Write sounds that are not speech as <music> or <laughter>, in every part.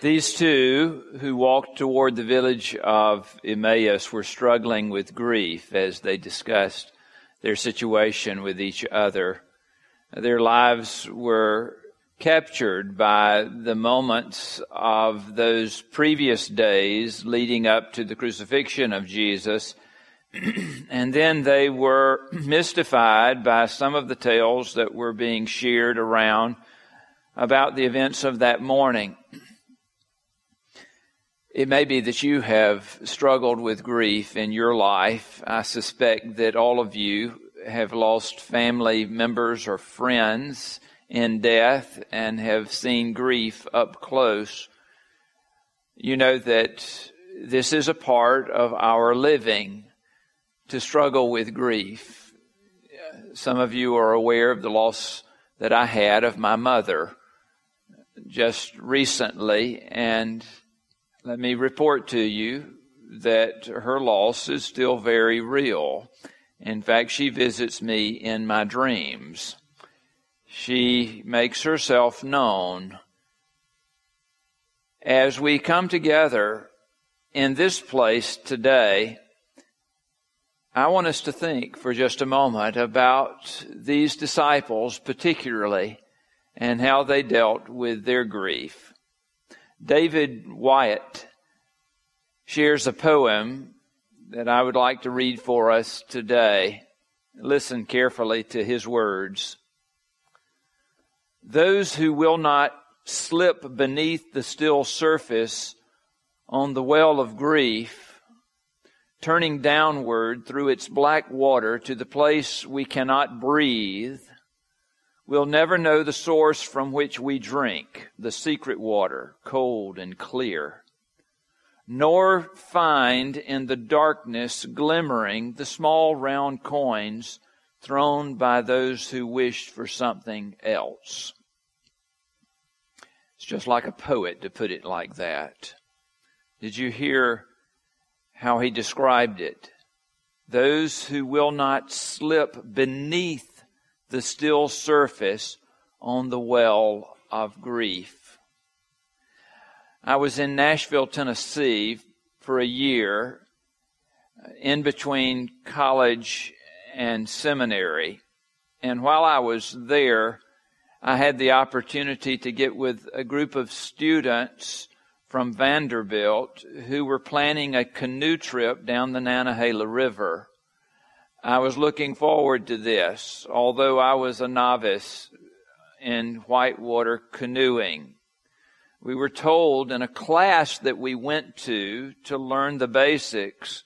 These two who walked toward the village of Emmaus were struggling with grief as they discussed their situation with each other. Their lives were captured by the moments of those previous days leading up to the crucifixion of Jesus. <clears throat> and then they were <clears throat> mystified by some of the tales that were being shared around about the events of that morning. <clears throat> It may be that you have struggled with grief in your life. I suspect that all of you have lost family members or friends in death and have seen grief up close. You know that this is a part of our living to struggle with grief. Some of you are aware of the loss that I had of my mother just recently, and let me report to you that her loss is still very real. In fact, she visits me in my dreams. She makes herself known. As we come together in this place today, I want us to think for just a moment about these disciples, particularly, and how they dealt with their grief. David Wyatt shares a poem that I would like to read for us today. Listen carefully to his words. Those who will not slip beneath the still surface on the well of grief, turning downward through its black water to the place we cannot breathe, We'll never know the source from which we drink, the secret water, cold and clear, nor find in the darkness glimmering the small round coins thrown by those who wished for something else. It's just like a poet to put it like that. Did you hear how he described it? Those who will not slip beneath the still surface on the well of grief. I was in Nashville, Tennessee for a year uh, in between college and seminary. And while I was there, I had the opportunity to get with a group of students from Vanderbilt who were planning a canoe trip down the Nantahala River. I was looking forward to this, although I was a novice in whitewater canoeing. We were told in a class that we went to to learn the basics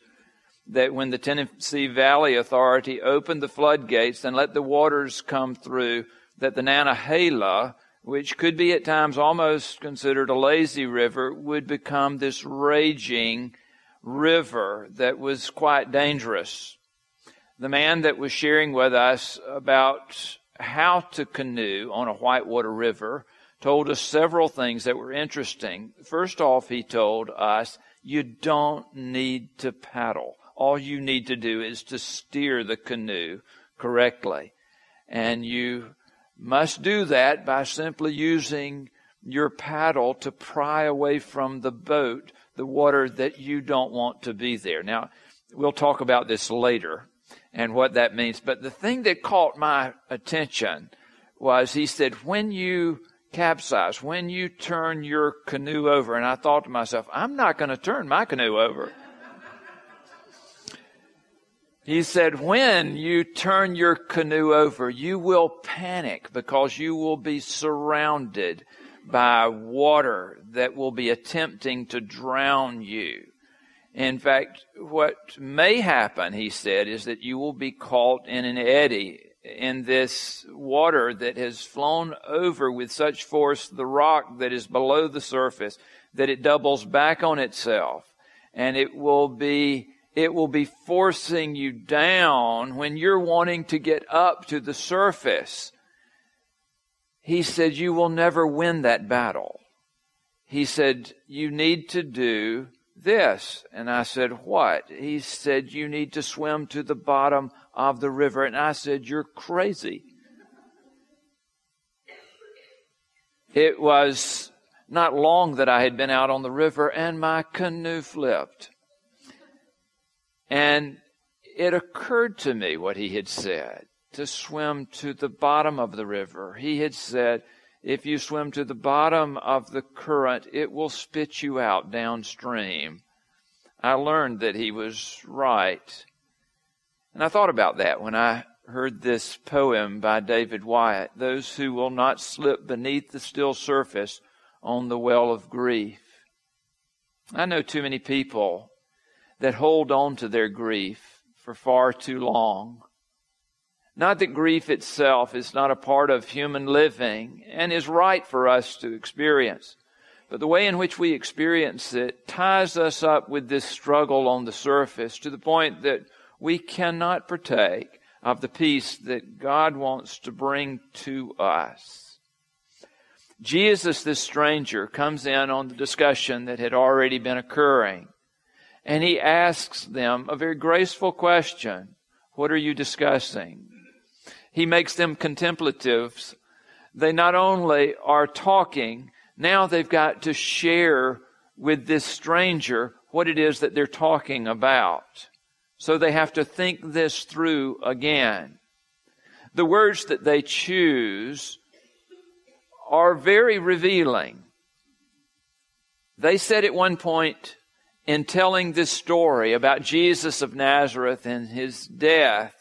that when the Tennessee Valley Authority opened the floodgates and let the waters come through, that the Nantahala, which could be at times almost considered a lazy river, would become this raging river that was quite dangerous the man that was sharing with us about how to canoe on a whitewater river told us several things that were interesting. First off, he told us you don't need to paddle. All you need to do is to steer the canoe correctly. And you must do that by simply using your paddle to pry away from the boat the water that you don't want to be there. Now, we'll talk about this later and what that means. But the thing that caught my attention was he said, when you capsize, when you turn your canoe over, and I thought to myself, I'm not going to turn my canoe over. He said, when you turn your canoe over, you will panic because you will be surrounded by water that will be attempting to drown you. In fact, what may happen, he said, is that you will be caught in an eddy in this water that has flown over with such force the rock that is below the surface that it doubles back on itself and it will be it will be forcing you down when you're wanting to get up to the surface. He said, You will never win that battle. He said, You need to do this. And I said, What? He said, You need to swim to the bottom of the river. And I said, You're crazy. It was not long that I had been out on the river and my canoe flipped. And it occurred to me what he had said to swim to the bottom of the river. He had said, if you swim to the bottom of the current, it will spit you out downstream. I learned that he was right. And I thought about that when I heard this poem by David Wyatt Those who will not slip beneath the still surface on the well of grief. I know too many people that hold on to their grief for far too long. Not that grief itself is not a part of human living and is right for us to experience, but the way in which we experience it ties us up with this struggle on the surface to the point that we cannot partake of the peace that God wants to bring to us. Jesus, this stranger, comes in on the discussion that had already been occurring, and he asks them a very graceful question What are you discussing? He makes them contemplatives. They not only are talking, now they've got to share with this stranger what it is that they're talking about. So they have to think this through again. The words that they choose are very revealing. They said at one point in telling this story about Jesus of Nazareth and his death,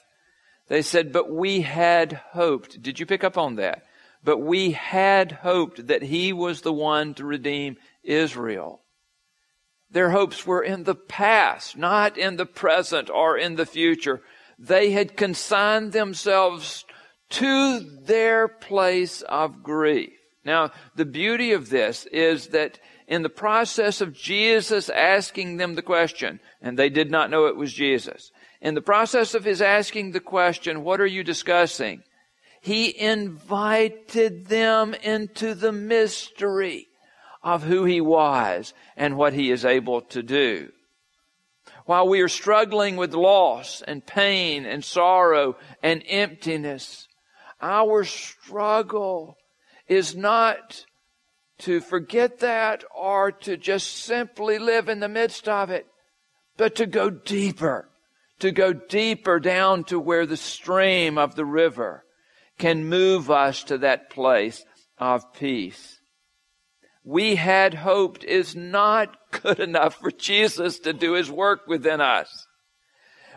they said, But we had hoped. Did you pick up on that? But we had hoped that he was the one to redeem Israel. Their hopes were in the past, not in the present or in the future. They had consigned themselves to their place of grief. Now, the beauty of this is that in the process of Jesus asking them the question, and they did not know it was Jesus, in the process of his asking the question, what are you discussing? He invited them into the mystery of who he was and what he is able to do. While we are struggling with loss and pain and sorrow and emptiness, our struggle is not to forget that or to just simply live in the midst of it, but to go deeper, to go deeper down to where the stream of the river can move us to that place of peace we had hoped is not good enough for Jesus to do his work within us.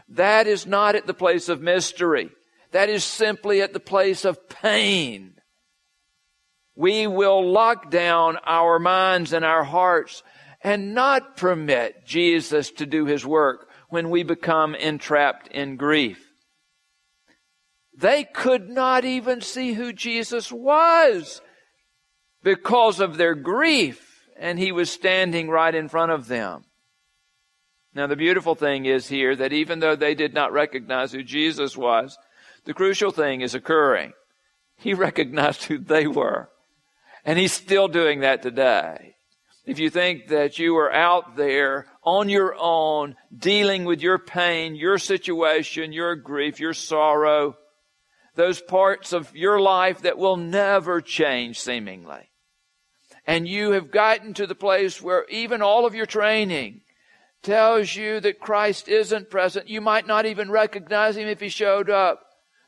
That is not at the place of mystery. That is simply at the place of pain. We will lock down our minds and our hearts and not permit Jesus to do his work when we become entrapped in grief. They could not even see who Jesus was because of their grief, and he was standing right in front of them. Now, the beautiful thing is here that even though they did not recognize who Jesus was, the crucial thing is occurring. He <laughs> recognized who they were. And he's still doing that today. If you think that you are out there on your own, dealing with your pain, your situation, your grief, your sorrow, those parts of your life that will never change seemingly and you have gotten to the place where even all of your training tells you that Christ isn't present, you might not even recognize him if he showed up.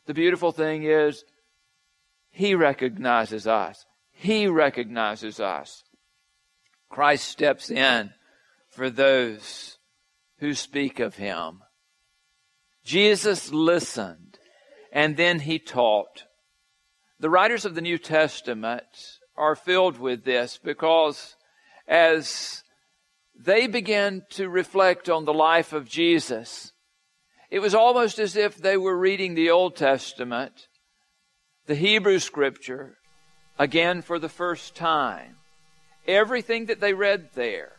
The beautiful thing is, he recognizes us. He recognizes us. Christ steps in for those who speak of him. Jesus listened and then he taught. The writers of the New Testament are filled with this because as they began to reflect on the life of Jesus, it was almost as if they were reading the Old Testament, the Hebrew Scripture, again for the first time. Everything that they read there,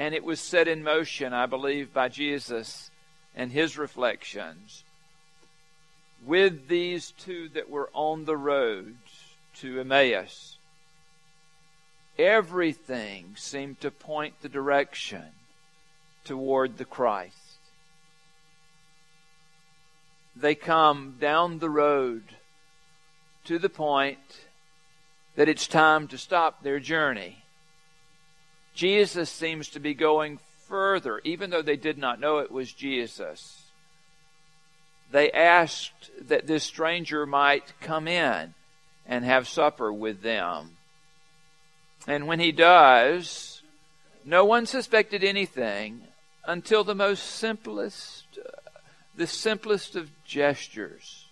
and it was set in motion, I believe, by Jesus and his reflections, with these two that were on the road to Emmaus. Everything seemed to point the direction toward the Christ. They come down the road to the point that it's time to stop their journey. Jesus seems to be going further, even though they did not know it was Jesus. They asked that this stranger might come in and have supper with them. And when he does, no one suspected anything until the most simplest, uh, the simplest of gestures.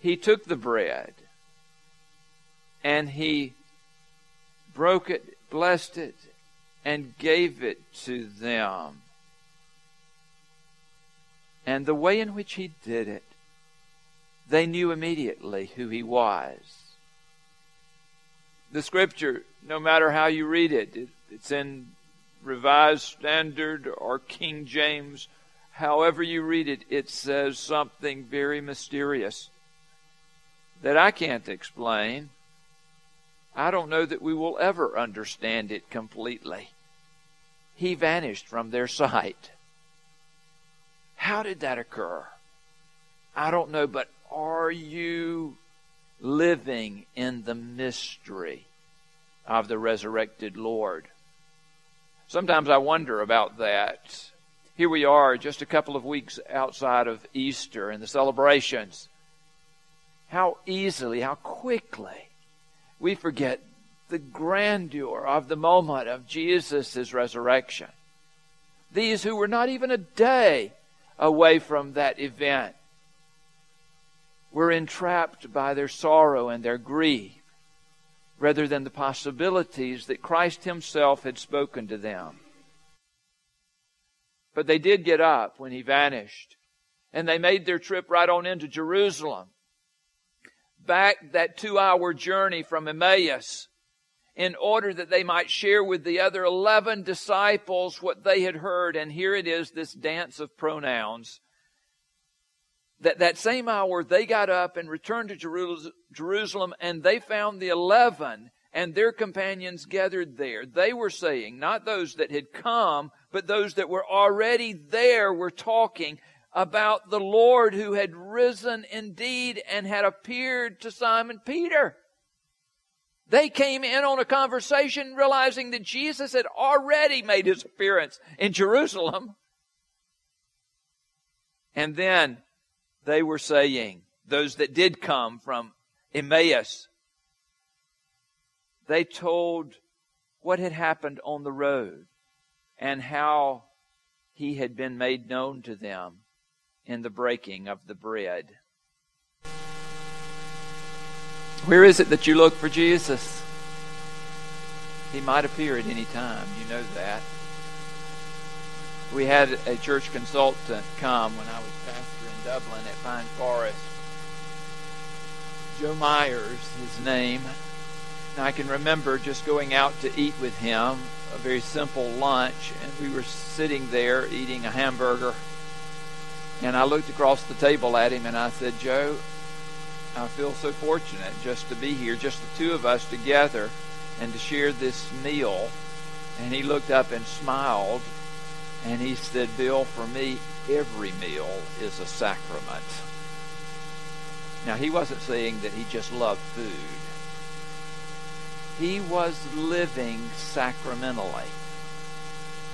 He took the bread and he broke it, blessed it, and gave it to them. And the way in which he did it, they knew immediately who he was. The scripture, no matter how you read it, it's in Revised Standard or King James, however you read it, it says something very mysterious that I can't explain. I don't know that we will ever understand it completely. He vanished from their sight. How did that occur? I don't know, but are you living in the mystery of the resurrected Lord? Sometimes I wonder about that. Here we are, just a couple of weeks outside of Easter and the celebrations. How easily, how quickly we forget the grandeur of the moment of Jesus' resurrection. These who were not even a day away from that event were entrapped by their sorrow and their grief rather than the possibilities that Christ Himself had spoken to them. But they did get up when He vanished, and they made their trip right on into Jerusalem back that two hour journey from Emmaus in order that they might share with the other 11 disciples what they had heard. And here it is, this dance of pronouns. That, that same hour, they got up and returned to Jerusalem, and they found the 11 and their companions gathered there. They were saying, not those that had come, but those that were already there were talking about the Lord who had risen indeed and had appeared to Simon Peter. They came in on a conversation realizing that Jesus had already made his appearance in Jerusalem. And then they were saying, those that did come from Emmaus, they told what had happened on the road and how he had been made known to them in the breaking of the bread. Where is it that you look for Jesus? He might appear at any time. You know that. We had a church consultant come when I was pastor in Dublin at Pine Forest. Joe Myers, his name. And I can remember just going out to eat with him, a very simple lunch, and we were sitting there eating a hamburger and I looked across the table at him and I said, Joe, I feel so fortunate just to be here, just the two of us together, and to share this meal. And he looked up and smiled, and he said, Bill, for me, every meal is a sacrament. Now, he wasn't saying that he just loved food. He was living sacramentally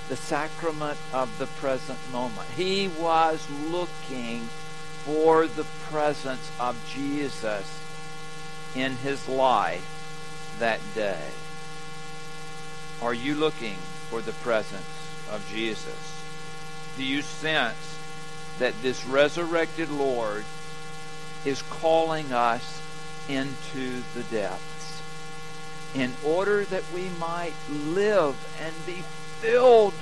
the sacrament of the present moment. He was looking for the presence of Jesus in his life that day. Are you looking for the presence of Jesus? Do you sense that this resurrected Lord is calling us into the depths in order that we might live and be filled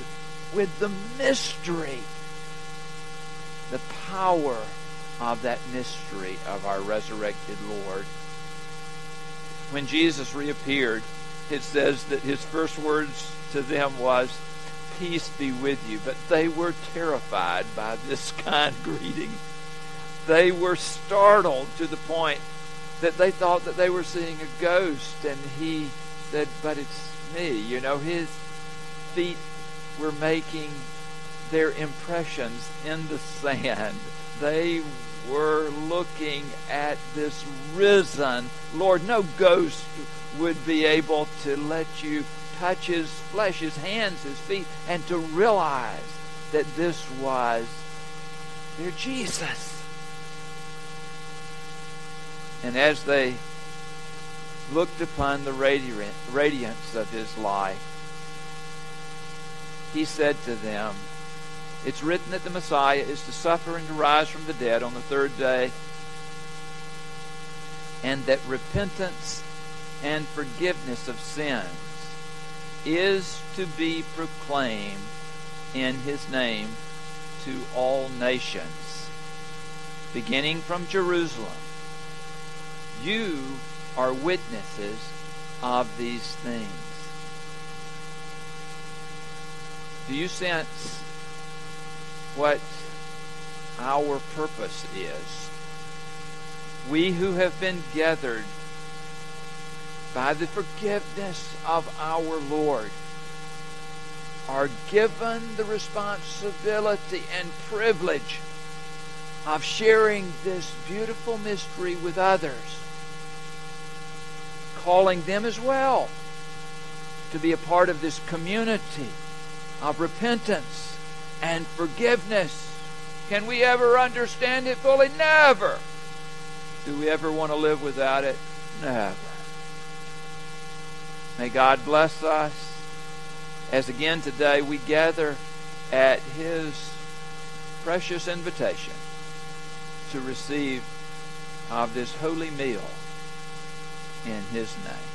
with the mystery, the power of that mystery of our resurrected Lord. When Jesus reappeared, it says that his first words to them was, Peace be with you. But they were terrified by this <laughs> kind greeting. They were startled to the point that they thought that they were seeing a ghost. And he said, But it's me. You know, his feet were making their impressions in the sand they were looking at this risen Lord. No ghost would be able to let you touch his flesh, his hands, his feet, and to realize that this was their Jesus. And as they looked upon the radiance of his life, he said to them, It's written that the Messiah is to suffer and to rise from the dead on the third day, and that repentance and forgiveness of sins is to be proclaimed in his name to all nations, beginning from Jerusalem. You are witnesses of these things. Do you sense what our purpose is? We who have been gathered by the forgiveness of our Lord are given the responsibility and privilege of sharing this beautiful mystery with others, calling them as well to be a part of this community of repentance and forgiveness. Can we ever understand it fully? Never. Do we ever want to live without it? Never. May God bless us as again today we gather at His precious invitation to receive of this holy meal in His name.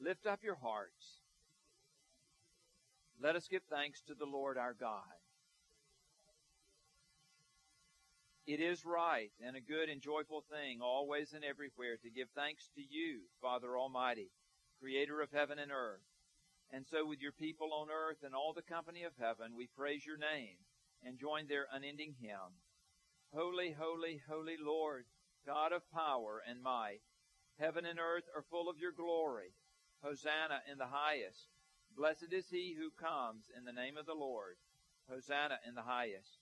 Lift up your hearts. Let us give thanks to the Lord our God. It is right and a good and joyful thing, always and everywhere, to give thanks to you, Father Almighty, Creator of heaven and earth. And so, with your people on earth and all the company of heaven, we praise your name and join their unending hymn. Holy, holy, holy Lord, God of power and might, heaven and earth are full of your glory. Hosanna in the highest. Blessed is he who comes in the name of the Lord. Hosanna in the highest.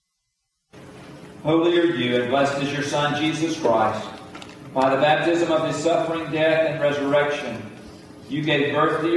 Holy are you, and blessed is your Son, Jesus Christ. By the baptism of his suffering, death, and resurrection, you gave birth to your